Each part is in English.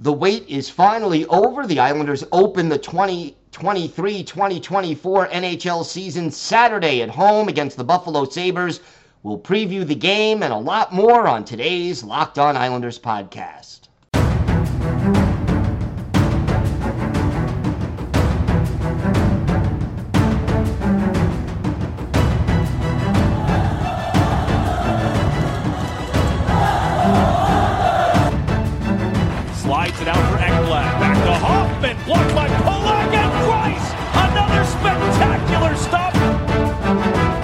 The wait is finally over. The Islanders open the 2023 2024 NHL season Saturday at home against the Buffalo Sabres. We'll preview the game and a lot more on today's Locked On Islanders podcast.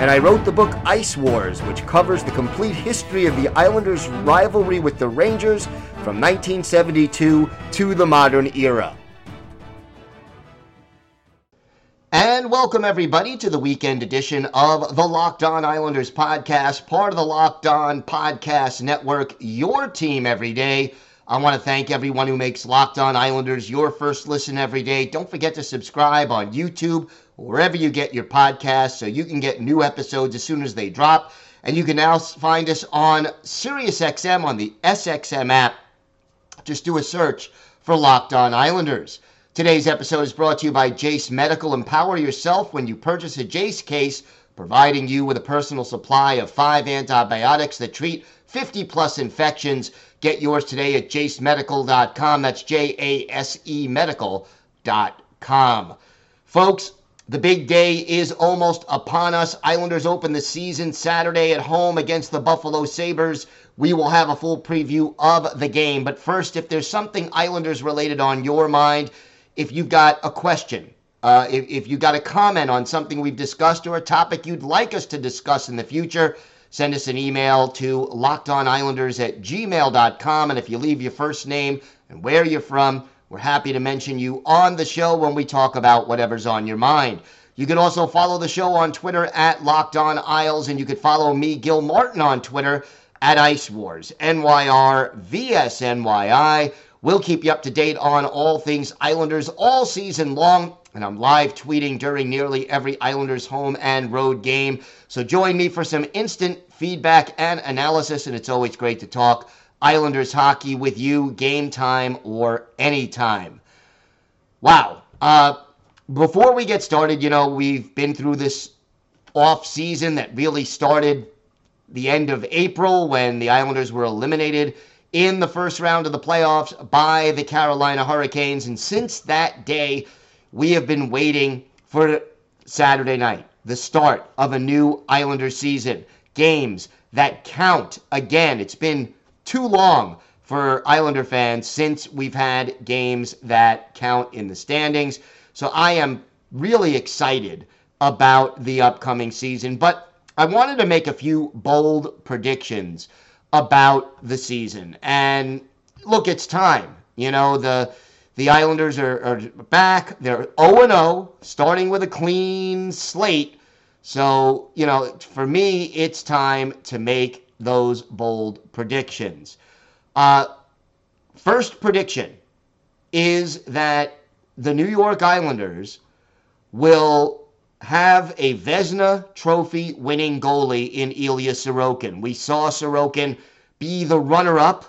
and I wrote the book Ice Wars, which covers the complete history of the Islanders' rivalry with the Rangers from 1972 to the modern era. And welcome, everybody, to the weekend edition of the Locked On Islanders podcast, part of the Locked On Podcast Network, your team every day. I want to thank everyone who makes Locked On Islanders your first listen every day. Don't forget to subscribe on YouTube wherever you get your podcasts so you can get new episodes as soon as they drop. And you can now find us on SiriusXM on the SXM app. Just do a search for Locked On Islanders. Today's episode is brought to you by Jase Medical. Empower yourself when you purchase a Jase case, providing you with a personal supply of five antibiotics that treat 50 plus infections. Get yours today at jasemedical.com. That's J A S E medical.com. Folks, the big day is almost upon us. Islanders open the season Saturday at home against the Buffalo Sabres. We will have a full preview of the game. But first, if there's something Islanders related on your mind, if you've got a question, uh, if, if you've got a comment on something we've discussed or a topic you'd like us to discuss in the future, send us an email to lockedonislanders at gmail.com. And if you leave your first name and where you're from, we're happy to mention you on the show when we talk about whatever's on your mind. You can also follow the show on Twitter at Locked On Isles, and you can follow me, Gil Martin, on Twitter at Ice Wars, NYR. We'll keep you up to date on all things Islanders all season long, and I'm live tweeting during nearly every Islanders home and road game. So join me for some instant feedback and analysis, and it's always great to talk Islanders hockey with you, game time or anytime. Wow. Uh, before we get started, you know, we've been through this off season that really started the end of April when the Islanders were eliminated in the first round of the playoffs by the Carolina Hurricanes. And since that day, we have been waiting for Saturday night, the start of a new Islander season. Games that count. Again, it's been too long for Islander fans since we've had games that count in the standings. So I am really excited about the upcoming season. But I wanted to make a few bold predictions about the season. And look, it's time. You know, the the Islanders are, are back. They're 0 0, starting with a clean slate. So, you know, for me, it's time to make those bold predictions. Uh, first prediction is that the New York Islanders will have a Vezina Trophy winning goalie in Ilya Sorokin. We saw Sorokin be the runner up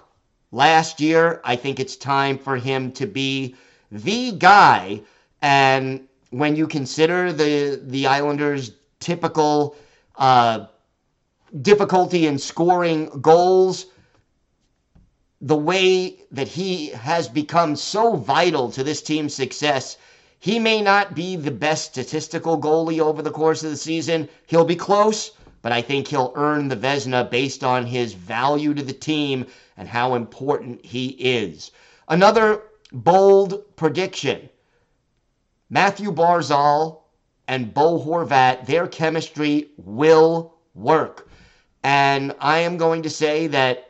last year. I think it's time for him to be the guy. And when you consider the the Islanders' typical uh, difficulty in scoring goals, the way that he has become so vital to this team's success. He may not be the best statistical goalie over the course of the season. He'll be close, but I think he'll earn the Vezina based on his value to the team and how important he is. Another bold prediction Matthew Barzal and Bo Horvat, their chemistry will work. And I am going to say that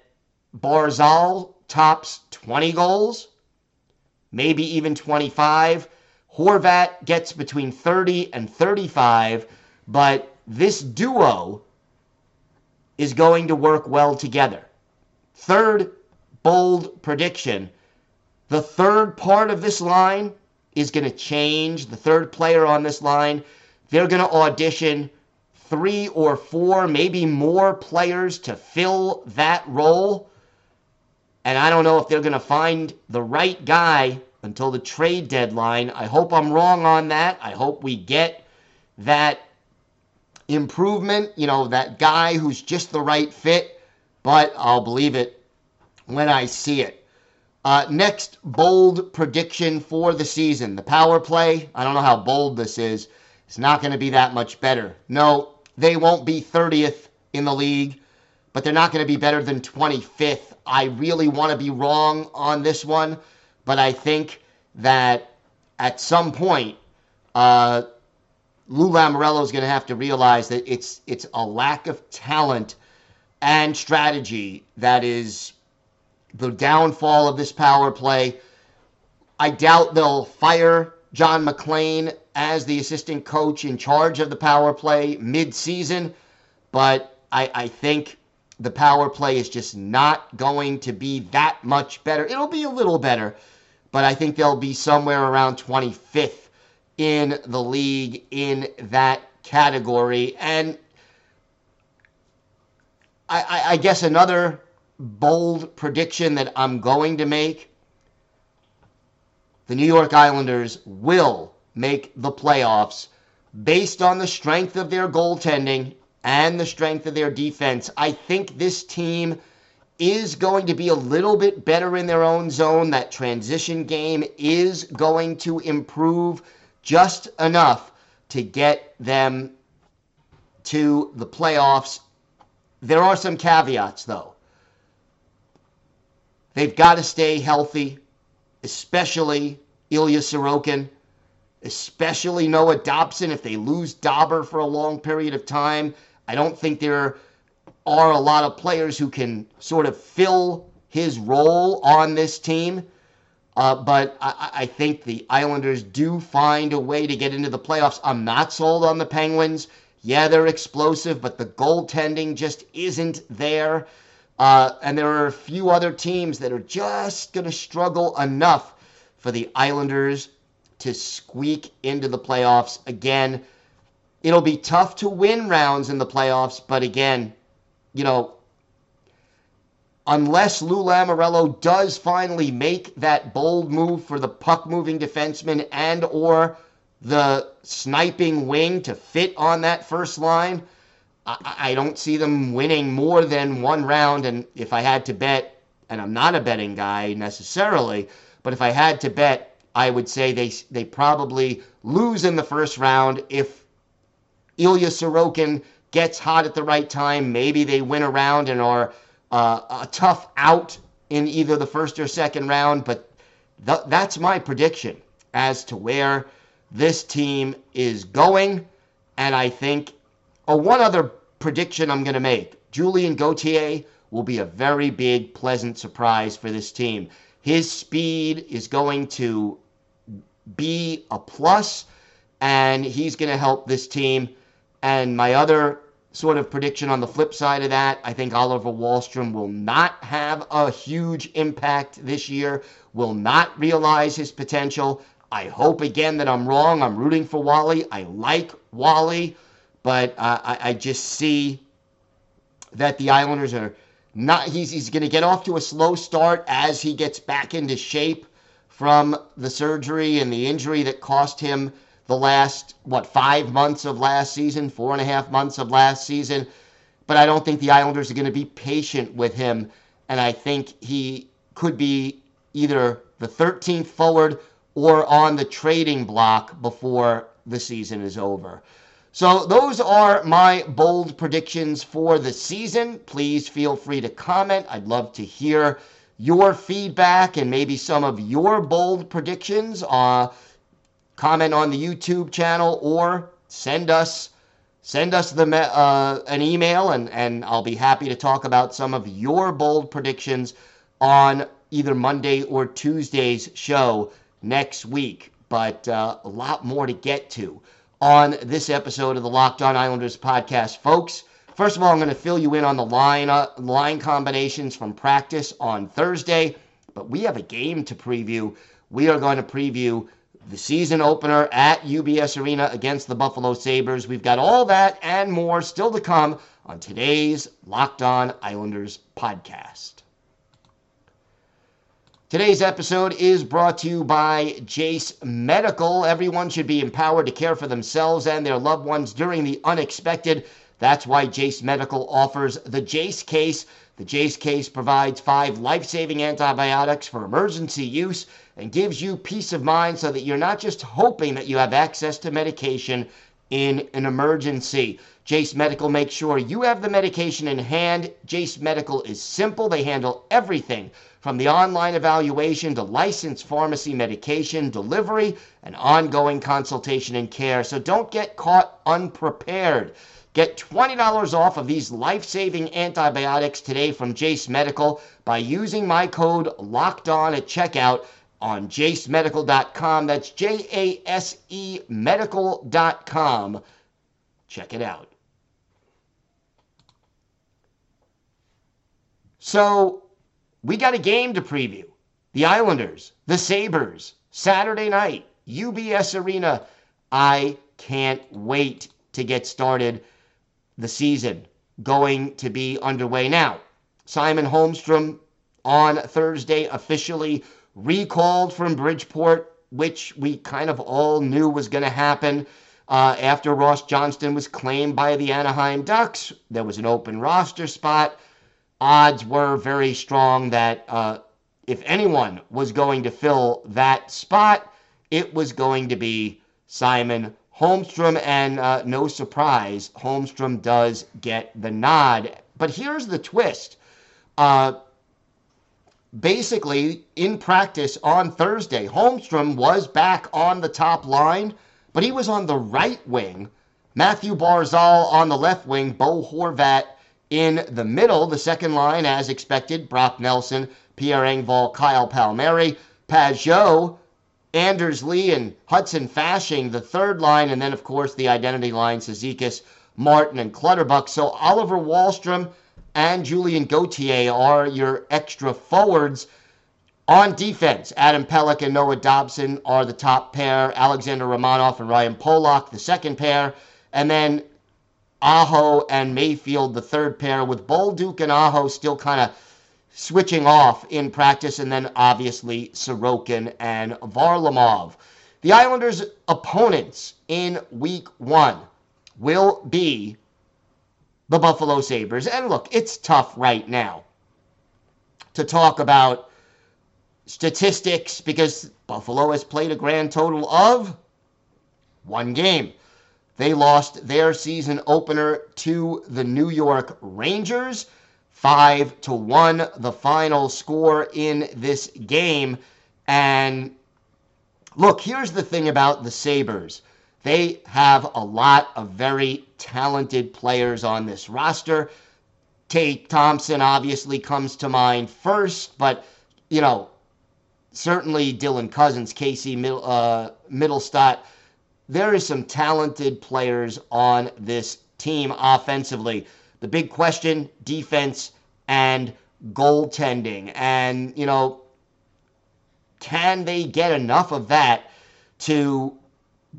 Barzal tops 20 goals, maybe even 25. Horvat gets between 30 and 35, but this duo is going to work well together. Third bold prediction the third part of this line is going to change. The third player on this line, they're going to audition three or four, maybe more players to fill that role. And I don't know if they're going to find the right guy until the trade deadline. I hope I'm wrong on that. I hope we get that improvement, you know, that guy who's just the right fit, but I'll believe it when I see it. Uh, next bold prediction for the season the power play. I don't know how bold this is. It's not going to be that much better. No, they won't be 30th in the league, but they're not going to be better than 25th. I really want to be wrong on this one, but I think that at some point, uh, Lou Lamoriello is going to have to realize that it's it's a lack of talent and strategy that is the downfall of this power play. I doubt they'll fire John MacLean as the assistant coach in charge of the power play mid-season, but I, I think the power play is just not going to be that much better. It'll be a little better, but I think they'll be somewhere around 25th in the league in that category. And I, I, I guess another bold prediction that I'm going to make the New York Islanders will make the playoffs based on the strength of their goaltending and the strength of their defense. I think this team is going to be a little bit better in their own zone. That transition game is going to improve just enough to get them to the playoffs. There are some caveats, though. They've got to stay healthy, especially Ilya Sorokin, especially Noah Dobson. If they lose Dobber for a long period of time, I don't think there are a lot of players who can sort of fill his role on this team. Uh, but I, I, think the Islanders do find a way to get into the playoffs. I'm not sold on the Penguins. Yeah, they're explosive, but the goaltending just isn't there. Uh, and there are a few other teams that are just going to struggle enough for the Islanders to squeak into the playoffs. Again, it'll be tough to win rounds in the playoffs, but again, you know, unless Lou Lamoriello does finally make that bold move for the puck moving defenseman and or the sniping wing to fit on that first line, I, I don't see them winning more than one round. And if I had to bet, and I'm not a betting guy necessarily, but if I had to bet, I would say they they probably lose in the first round. If Ilya Sorokin gets hot at the right time, maybe they win a round and are uh, a tough out in either the first or second round. But th- that's my prediction as to where this team is going. And I think Oh, one other prediction I'm going to make Julian Gauthier will be a very big, pleasant surprise for this team. His speed is going to be a plus, and he's going to help this team. And my other sort of prediction on the flip side of that, I think Oliver Wahlstrom will not have a huge impact this year, will not realize his potential. I hope again that I'm wrong. I'm rooting for Wally. I like Wally but I, I just see that the Islanders are not. He's he's going to get off to a slow start as he gets back into shape from the surgery and the injury that cost him the last what five months of last season, four and a half months of last season. But I don't think the Islanders are going to be patient with him, and I think he could be either the 13th forward or on the trading block before the season is over. So, those are my bold predictions for the season. Please feel free to comment. I'd love to hear your feedback and maybe some of your bold predictions. Uh, comment on the YouTube channel or send us send us the uh, an email and and I'll be happy to talk about some of your bold predictions on either Monday or Tuesday's show next week. but uh, a lot more to get to on this episode of the Locked On Islanders podcast, folks. First of all, I'm going to fill you in on the line uh, line combinations from practice on Thursday, but we have a game to preview. We are going to preview the season opener at UBS Arena against the Buffalo Sabres. We've got all that and more still to come on today's Locked On Islanders podcast. Today's episode is brought to you by Jase Medical. Everyone should be empowered to care for themselves and their loved ones during the unexpected. That's why Jase Medical offers the Jase case. The Jase case provides five life saving antibiotics for emergency use and gives you peace of mind so that you're not just hoping that you have access to medication in an emergency. Jase Medical makes sure you have the medication in hand. Jase Medical is simple, they handle everything from the online evaluation to licensed pharmacy medication delivery and ongoing consultation and care. So don't get caught unprepared. Get $20 off of these life saving antibiotics today from Jase Medical by using my code locked on at checkout on jasemedical.com. That's J A S E medical.com. Check it out. So, we got a game to preview. The Islanders, the Sabres, Saturday night, UBS Arena. I can't wait to get started. The season going to be underway now. Simon Holmstrom on Thursday officially recalled from Bridgeport, which we kind of all knew was going to happen. Uh, after Ross Johnston was claimed by the Anaheim Ducks, there was an open roster spot odds were very strong that uh, if anyone was going to fill that spot, it was going to be Simon Holmstrom. And uh, no surprise, Holmstrom does get the nod. But here's the twist. Uh, basically, in practice on Thursday, Holmstrom was back on the top line, but he was on the right wing. Matthew Barzal on the left wing, Bo Horvat in the middle, the second line, as expected, Brock Nelson, Pierre Engvall, Kyle Palmieri, Pageau, Anders Lee, and Hudson Fasching, the third line, and then, of course, the identity line, Cizikas, Martin, and Clutterbuck. So Oliver Wahlstrom and Julian Gauthier are your extra forwards. On defense, Adam Pelech and Noah Dobson are the top pair. Alexander Romanov and Ryan Pulock, the second pair. And then Aho and Mayfield, the third pair, with Bolduc and Aho still kind of switching off in practice, and then obviously Sorokin and Varlamov. The Islanders' opponents in week one will be the Buffalo Sabres. And look, it's tough right now to talk about statistics because Buffalo has played a grand total of one game. They lost their season opener to the New York Rangers. 5 to 1 the final score in this game and look here's the thing about the sabres they have a lot of very talented players on this roster Tage Thompson obviously comes to mind first but you know certainly Dylan Cozens, Casey Middle, uh, there is some talented players on this team offensively. The big question defense and goaltending. And, you know, can they get enough of that to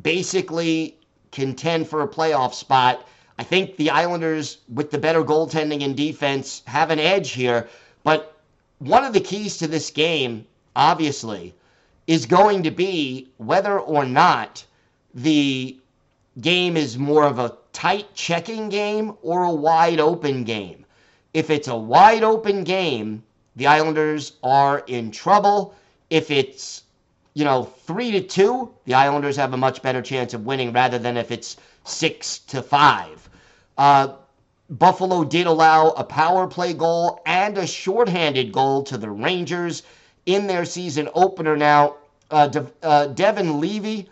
basically contend for a playoff spot? I think the Islanders, with the better goaltending and defense, have an edge here. But one of the keys to this game, obviously, is going to be whether or not the game is more of a tight checking game or a wide open game. If it's a wide open game, the Islanders are in trouble. If it's, you know, 3 to 2, the Islanders have a much better chance of winning rather than if it's 6 to 5. Uh, Buffalo did allow a power play goal and a shorthanded goal to the Rangers in their season opener. Now, uh, De- uh, Devon Levi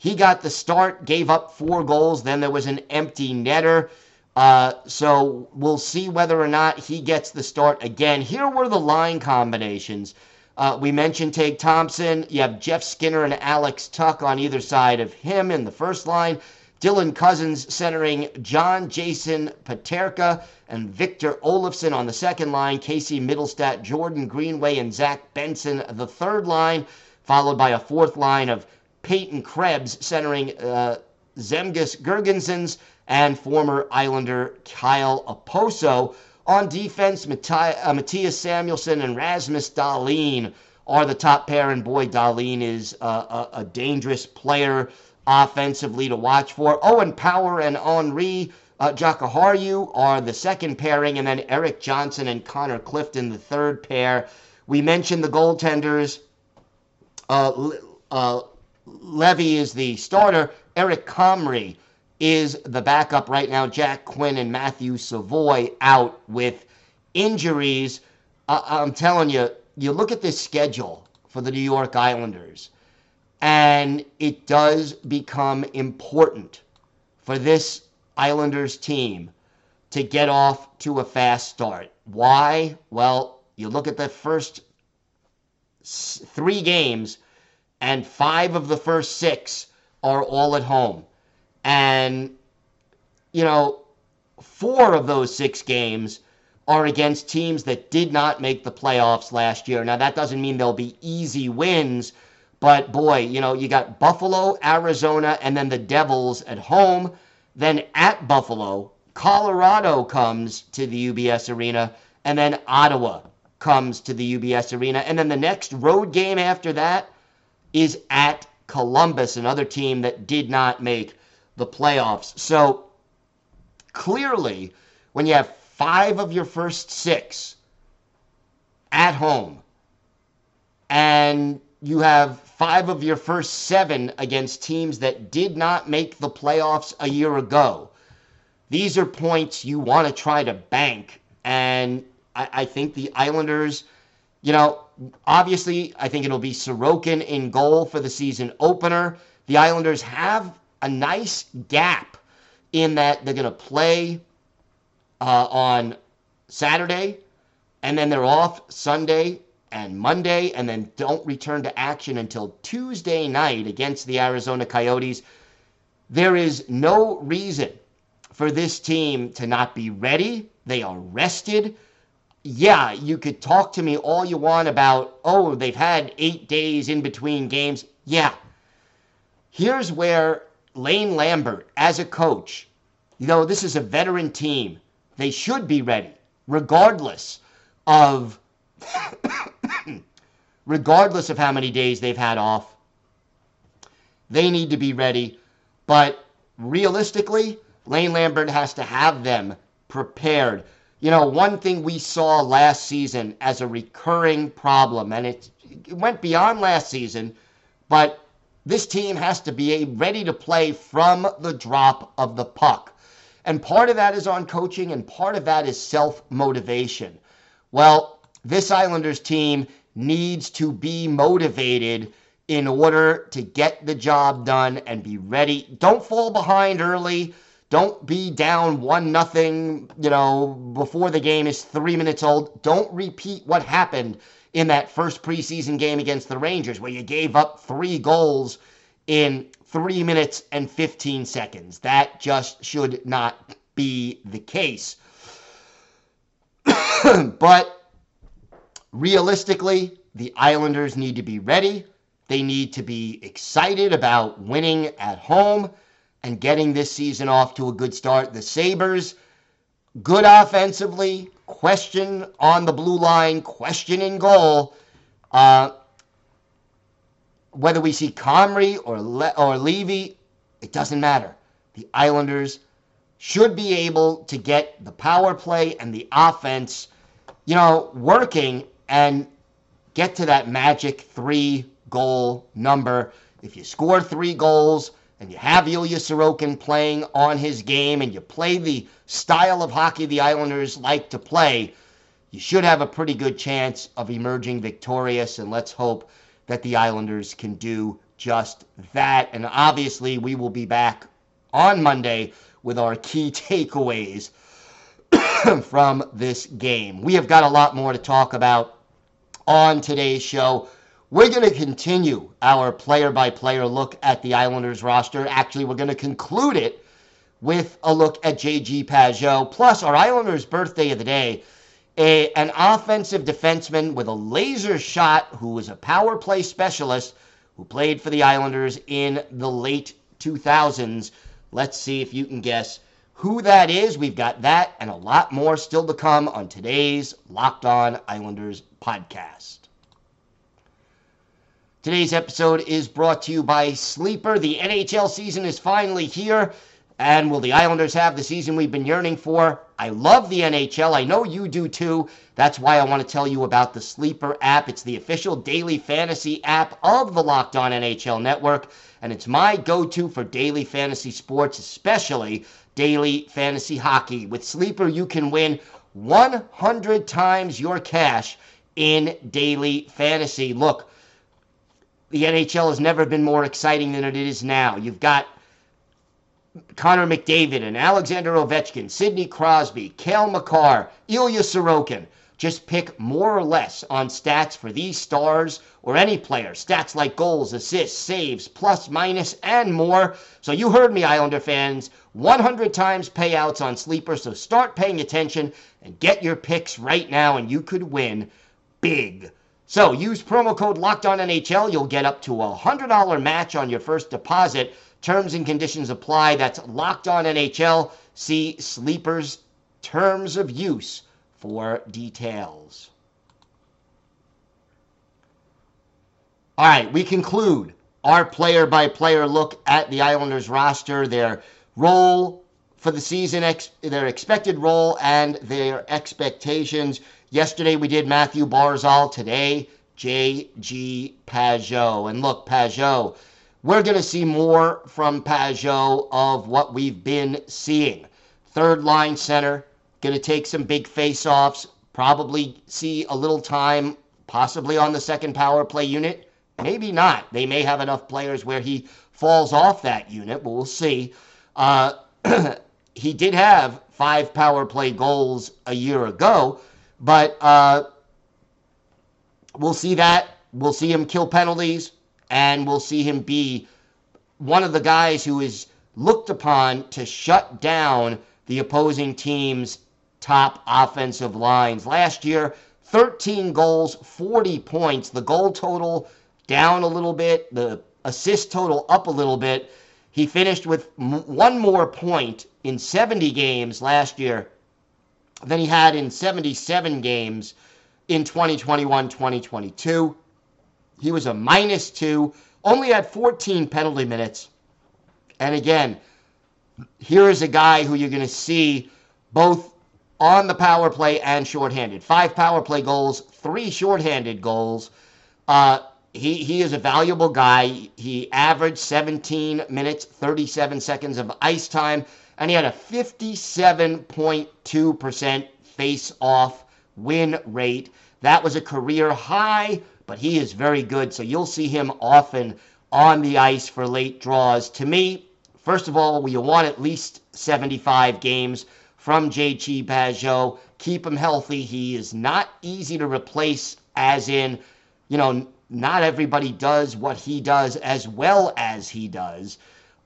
he got the start, gave up four goals. Then there was an empty netter. Uh, so we'll see whether or not he gets the start again. Here were the line combinations. Uh, we mentioned Tage Thompson. You have Jeff Skinner and Alex Tuch on either side of him in the first line. Dylan Cozens centering John Jason Peterka and Victor Olofsson on the second line. Casey Mittelstadt, Jordan Greenway, and Zach Benson the third line, followed by a fourth line of Peyton Krebs centering uh, Zemgus Girgensons and former Islander Kyle Okposo. On defense, uh, Mattias Samuelsson and Rasmus Dahlin are the top pair, and boy, Dahlin is a, a dangerous player offensively to watch for. Owen Power and Henri uh, are the second pairing, and then Erik Johnson and Connor Clifton the third pair. We mentioned the goaltenders. Uh, uh, Levi is the starter. Eric Comrie is the backup right now. Jack Quinn and Matthew Savoie out with injuries. Uh, I'm telling you, you look at this schedule for the New York Islanders, and it does become important for this Islanders team to get off to a fast start. Why? Well, you look at the first three games and five of the first six are all at home. And, you know, four of those six games are against teams that did not make the playoffs last year. Now, that doesn't mean they'll be easy wins, but boy, you know, you got Buffalo, Arizona, and then the Devils at home. Then at Buffalo, Colorado comes to the UBS Arena, and then Ottawa comes to the UBS Arena. And then the next road game after that is at Columbus, another team that did not make the playoffs. So clearly, when you have five of your first six at home, and you have five of your first seven against teams that did not make the playoffs a year ago. These are points you want to try to bank. And I, I think the Islanders, you know, obviously, I think it'll be Sorokin in goal for the season opener. The Islanders have a nice gap in that they're going to play uh, on Saturday, and then they're off Sunday and Monday, and then don't return to action until Tuesday night against the Arizona Coyotes. There is no reason for this team to not be ready. They are rested yeah, you could talk to me all you want about, oh, they've had eight days in between games. Yeah. Here's where Lane Lambert, as a coach, you know, this is a veteran team. They should be ready, regardless of regardless of how many days they've had off. They need to be ready. But realistically, Lane Lambert has to have them prepared you know, one thing we saw last season as a recurring problem, and it, it went beyond last season, but this team has to be ready to play from the drop of the puck. And part of that is on coaching, and part of that is self motivation. Well, this Islanders team needs to be motivated in order to get the job done and be ready. Don't fall behind early. Don't be down one nothing, you know, before the game is three minutes old. Don't repeat what happened in that first preseason game against the Rangers, where you gave up three goals in three minutes and 15 seconds. That just should not be the case. but realistically, the Islanders need to be ready. They need to be excited about winning at home and getting this season off to a good start. The Sabres, good offensively, question on the blue line, question in goal. Uh, whether we see Comrie or, Le- or Levi, it doesn't matter. The Islanders should be able to get the power play and the offense, you know, working and get to that magic three goal number. If you score three goals, and you have Ilya Sorokin playing on his game and you play the style of hockey the Islanders like to play, you should have a pretty good chance of emerging victorious. And let's hope that the Islanders can do just that. And obviously, we will be back on Monday with our key takeaways from this game. We have got a lot more to talk about on today's show. We're going to continue our player by player look at the Islanders roster. Actually, we're going to conclude it with a look at JG Pageau, plus our Islanders birthday of the day. A, an offensive defenseman with a laser shot who was a power play specialist who played for the Islanders in the late 2000s. Let's see if you can guess who that is. We've got that and a lot more still to come on today's Locked On Islanders podcast. Today's episode is brought to you by Sleeper. The NHL season is finally here. And will the Islanders have the season we've been yearning for? I love the NHL. I know you do too. That's why I want to tell you about the Sleeper app. It's the official daily fantasy app of the Locked On NHL network. And it's my go to for daily fantasy sports, especially daily fantasy hockey. With Sleeper, you can win 100 times your cash in daily fantasy. Look, the NHL has never been more exciting than it is now. You've got Connor McDavid and Alexander Ovechkin, Sidney Crosby, Cale Makar, Ilya Sorokin. Just pick more or less on stats for these stars or any player. Stats like goals, assists, saves, plus, minus, and more. So you heard me, Islander fans. 100 times payouts on Sleeper. So start paying attention and get your picks right now, and you could win big. So use promo code LOCKEDONNHL. You'll get up to a $100 match on your first deposit. Terms and conditions apply. That's Locked On NHL. See Sleeper's terms of use for details. All right, we conclude our player by player look at the Islanders roster, their role for the season, ex- their expected role, and their expectations. Yesterday we did Matthew Barzal. Today, J.G. Pageau. And look, Pageau, we're going to see more from Pageau of what we've been seeing. Third line center, going to take some big face-offs, probably see a little time, possibly on the second power play unit. Maybe not. They may have enough players where he falls off that unit, but we'll see. Uh, he did have five power play goals a year ago, but uh, we'll see that. We'll see him kill penalties, and we'll see him be one of the guys who is looked upon to shut down the opposing team's top offensive lines. Last year, 13 goals, 40 points. The goal total down a little bit, the assist total up a little bit. He finished with one more point in 70 games last year than he had in 77 games in 2021 2022. He was a minus two, only had 14 penalty minutes. And again, here is a guy who you're going to see both on the power play and shorthanded. Five power play goals, three shorthanded goals. Uh, he, he is a valuable guy. He averaged 17 minutes, 37 seconds of ice time, and he had a 57.2% face off win rate. That was a career high, but he is very good. So you'll see him often on the ice for late draws. To me, first of all, you want at least 75 games from JG Pageau. Keep him healthy. He is not easy to replace, as in, you know, not everybody does what he does as well as he does.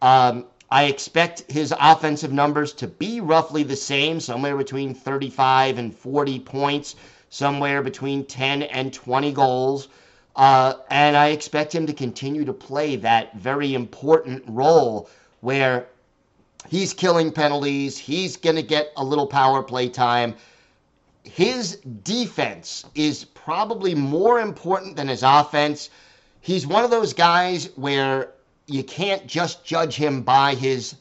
Um, I expect his offensive numbers to be roughly the same, somewhere between 35 and 40 points, somewhere between 10 and 20 goals. Uh, and I expect him to continue to play that very important role where he's killing penalties, he's going to get a little power play time. His defense is probably more important than his offense. He's one of those guys where you can't just judge him by his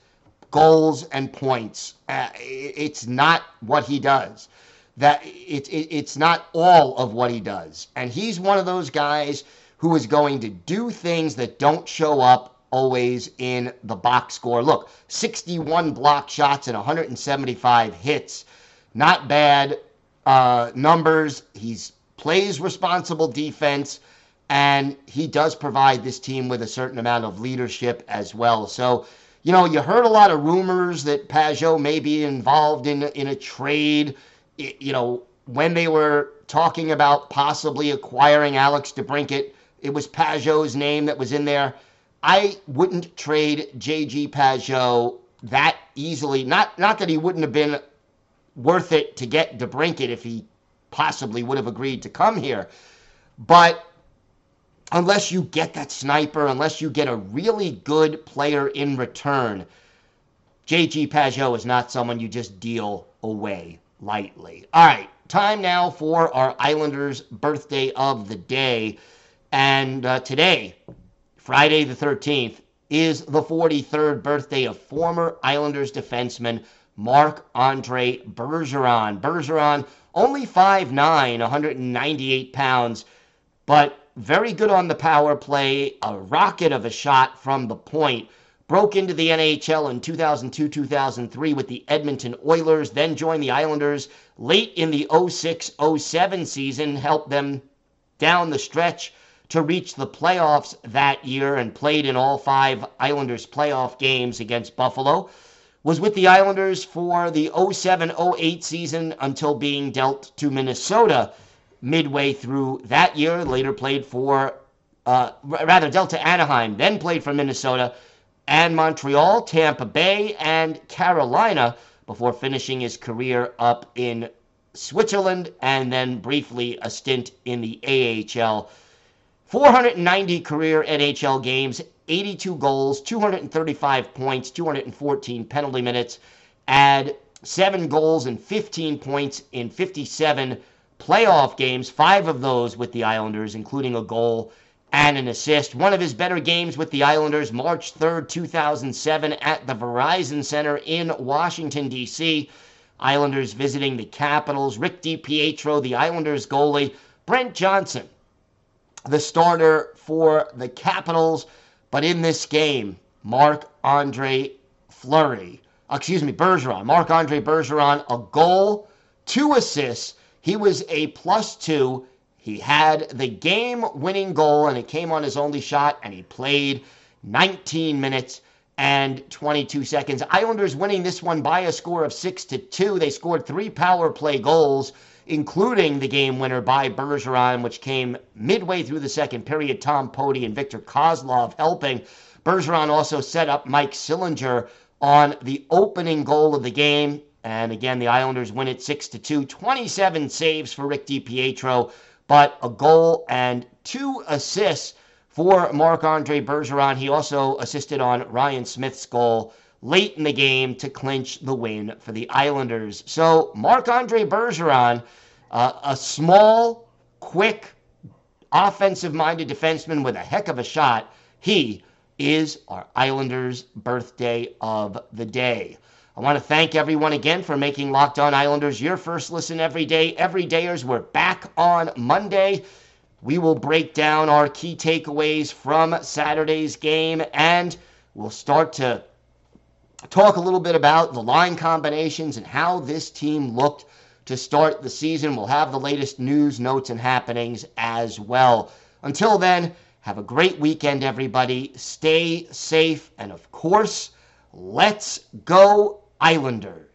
goals and points. Uh, it's not what he does. That it, it, it's not all of what he does. And he's one of those guys who is going to do things that don't show up always in the box score. Look, 61 block shots and 175 hits. Not bad uh, numbers. He's plays responsible defense and he does provide this team with a certain amount of leadership as well. So, you know, you heard a lot of rumors that Pageau may be involved in in a trade. You know, when they were talking about possibly acquiring Alex DeBrincat. It was Pageau's name that was in there. I wouldn't trade JG Pageau that easily. Not not that he wouldn't have been worth it to get DeBrincat if he possibly would have agreed to come here. But unless you get that sniper, unless you get a really good player in return, JG Pageau is not someone you just deal away lightly. All right, time now for our Islanders' birthday of the day. And uh, today, Friday the 13th, is the 43rd birthday of former Islanders defenseman Marc Andre Bergeron. Bergeron, only 5'9, 198 pounds, but very good on the power play, a rocket of a shot from the point. Broke into the NHL in 2002 2003 with the Edmonton Oilers, then joined the Islanders late in the 06 07 season, helped them down the stretch to reach the playoffs that year and played in all five Islanders playoff games against Buffalo. Was with the Islanders for the 07 08 season until being dealt to Minnesota midway through that year. Later played for, uh, rather, Delta Anaheim, then played for Minnesota and Montreal, Tampa Bay, and Carolina before finishing his career up in Switzerland and then briefly a stint in the AHL. 490 career NHL games, 82 goals, 235 points, 214 penalty minutes, add seven goals and 15 points in 57 playoff games, five of those with the Islanders, including a goal and an assist. One of his better games with the Islanders, March 3rd, 2007, at the Verizon Center in Washington, D.C. Islanders visiting the Capitals. Rick DiPietro, the Islanders goalie. Brent Johnson, the starter for the Capitals. But in this game, Marc Andre Fleury, uh, excuse me, Bergeron, Marc Andre Bergeron, a goal, two assists. He was a plus two. He had the game winning goal, and it came on his only shot, and he played 19 minutes and 22 seconds. Islanders winning this one by a score of 6 to 2. They scored three power play goals, including the game winner by Bergeron, which came midway through the second period. Tom Poti and Victor Kozlov helping. Bergeron also set up Mike Sillinger on the opening goal of the game. And again, the Islanders win it 6 to 2. 27 saves for Rick DiPietro, but a goal and two assists for Marc Andre Bergeron. He also assisted on Ryan Smyth's goal late in the game to clinch the win for the Islanders. So, Marc Andre Bergeron, uh, a small, quick, offensive minded defenseman with a heck of a shot, he is our Islanders' birthday of the day. I want to thank everyone again for making Locked On Islanders your first listen every day. Everydayers, we're back on Monday. We will break down our key takeaways from Saturday's game and we'll start to talk a little bit about the line combinations and how this team looked to start the season. We'll have the latest news, notes, and happenings as well. Until then, have a great weekend, everybody. Stay safe, and of course, let's go, Islanders.